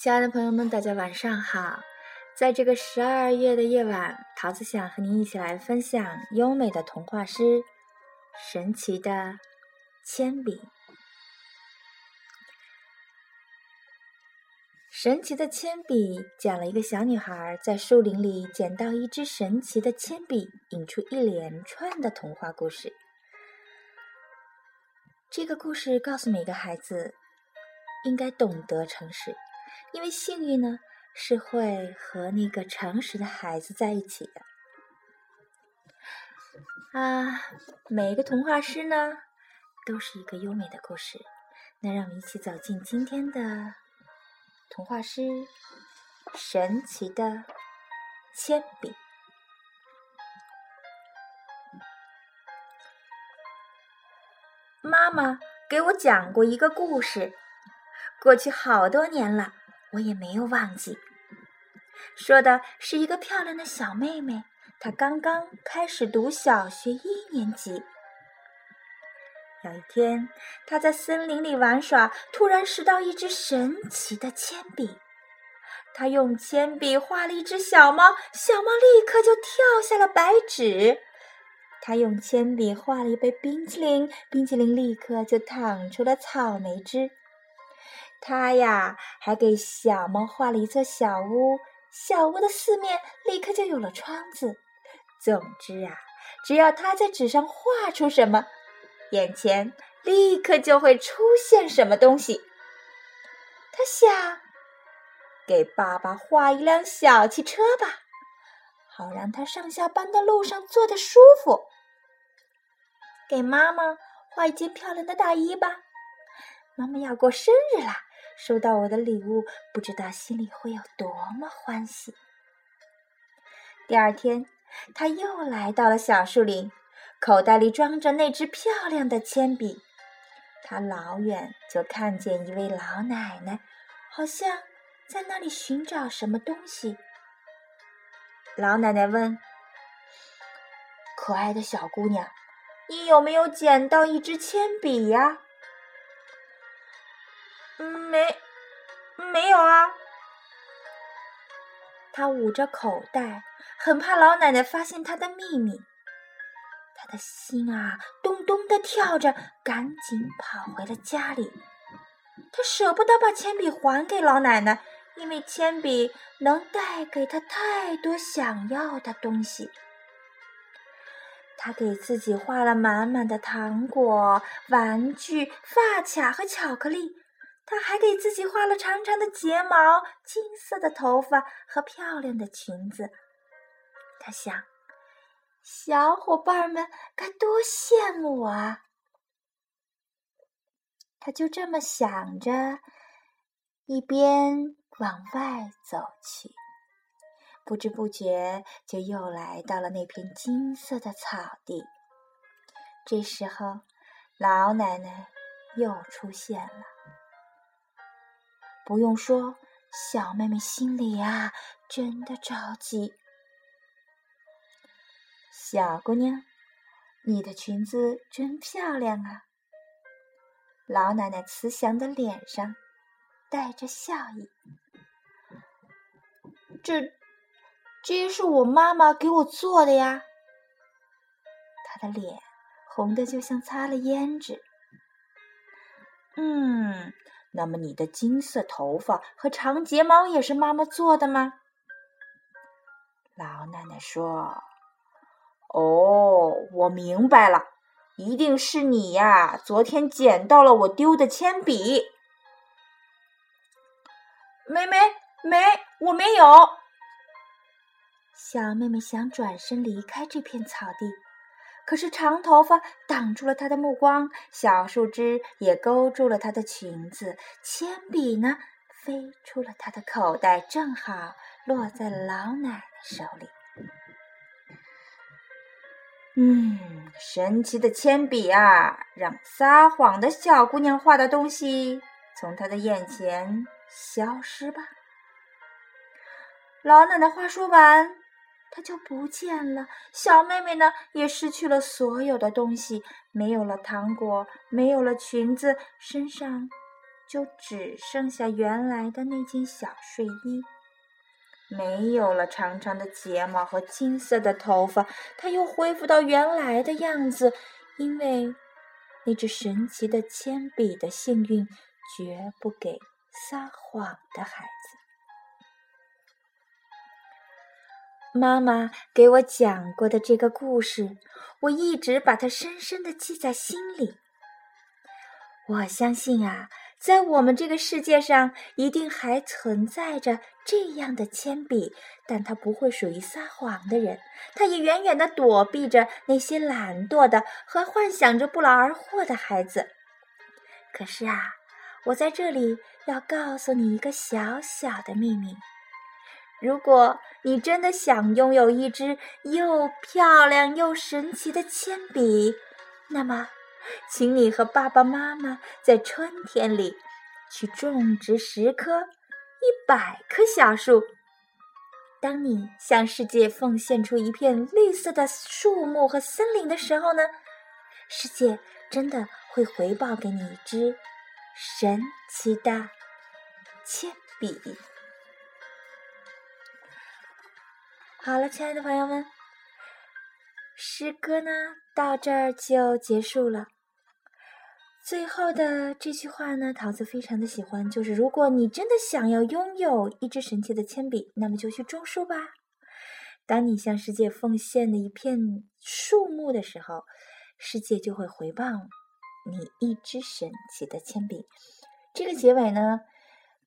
亲爱的朋友们，大家晚上好！在这个十二月的夜晚，桃子想和您一起来分享优美的童话诗《神奇的铅笔》。神奇的铅笔讲了一个小女孩在树林里捡到一支神奇的铅笔，引出一连串的童话故事。这个故事告诉每个孩子，应该懂得诚实。因为幸运呢，是会和那个诚实的孩子在一起的。啊，每一个童话诗呢，都是一个优美的故事。那让我们一起走进今天的童话诗《神奇的铅笔》。妈妈给我讲过一个故事，过去好多年了。我也没有忘记，说的是一个漂亮的小妹妹，她刚刚开始读小学一年级。有一天，她在森林里玩耍，突然拾到一支神奇的铅笔。她用铅笔画了一只小猫，小猫立刻就跳下了白纸。她用铅笔画了一杯冰淇淋，冰淇淋立刻就淌出了草莓汁。他呀，还给小猫画了一座小屋，小屋的四面立刻就有了窗子。总之啊，只要他在纸上画出什么，眼前立刻就会出现什么东西。他想，给爸爸画一辆小汽车吧，好让他上下班的路上坐得舒服。给妈妈画一件漂亮的大衣吧，妈妈要过生日啦。收到我的礼物，不知道心里会有多么欢喜。第二天，他又来到了小树林，口袋里装着那支漂亮的铅笔。他老远就看见一位老奶奶，好像在那里寻找什么东西。老奶奶问：“可爱的小姑娘，你有没有捡到一支铅笔呀？”没，没有啊。他捂着口袋，很怕老奶奶发现他的秘密。他的心啊，咚咚的跳着，赶紧跑回了家里。他舍不得把铅笔还给老奶奶，因为铅笔能带给他太多想要的东西。他给自己画了满满的糖果、玩具、发卡和巧克力。他还给自己画了长长的睫毛、金色的头发和漂亮的裙子。他想，小伙伴们该多羡慕我啊！他就这么想着，一边往外走去，不知不觉就又来到了那片金色的草地。这时候，老奶奶又出现了。不用说，小妹妹心里啊真的着急。小姑娘，你的裙子真漂亮啊！老奶奶慈祥的脸上带着笑意。这，这是我妈妈给我做的呀。她的脸红的就像擦了胭脂。嗯。那么你的金色头发和长睫毛也是妈妈做的吗？老奶奶说：“哦，我明白了，一定是你呀！昨天捡到了我丢的铅笔。”没没没，我没有。小妹妹想转身离开这片草地。可是长头发挡住了她的目光，小树枝也勾住了她的裙子，铅笔呢飞出了她的口袋，正好落在老奶奶手里。嗯，神奇的铅笔啊，让撒谎的小姑娘画的东西从她的眼前消失吧。老奶奶话说完。它就不见了，小妹妹呢也失去了所有的东西，没有了糖果，没有了裙子，身上就只剩下原来的那件小睡衣，没有了长长的睫毛和金色的头发，它又恢复到原来的样子，因为那只神奇的铅笔的幸运绝不给撒谎的孩子。妈妈给我讲过的这个故事，我一直把它深深的记在心里。我相信啊，在我们这个世界上，一定还存在着这样的铅笔，但它不会属于撒谎的人，它也远远的躲避着那些懒惰的和幻想着不劳而获的孩子。可是啊，我在这里要告诉你一个小小的秘密。如果你真的想拥有一支又漂亮又神奇的铅笔，那么，请你和爸爸妈妈在春天里去种植十棵、一百棵小树。当你向世界奉献出一片绿色的树木和森林的时候呢，世界真的会回报给你一支神奇的铅笔。好了，亲爱的朋友们，诗歌呢到这儿就结束了。最后的这句话呢，桃子非常的喜欢，就是如果你真的想要拥有一支神奇的铅笔，那么就去种树吧。当你向世界奉献的一片树木的时候，世界就会回报你一支神奇的铅笔。这个结尾呢，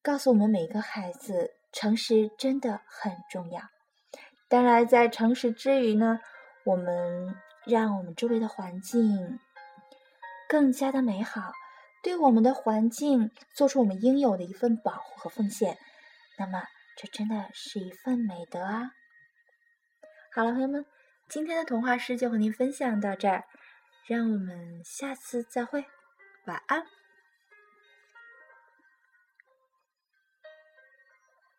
告诉我们每个孩子，诚实真的很重要。当然，在诚实之余呢，我们让我们周围的环境更加的美好，对我们的环境做出我们应有的一份保护和奉献，那么这真的是一份美德啊！好了，朋友们，今天的童话诗就和您分享到这儿，让我们下次再会，晚安。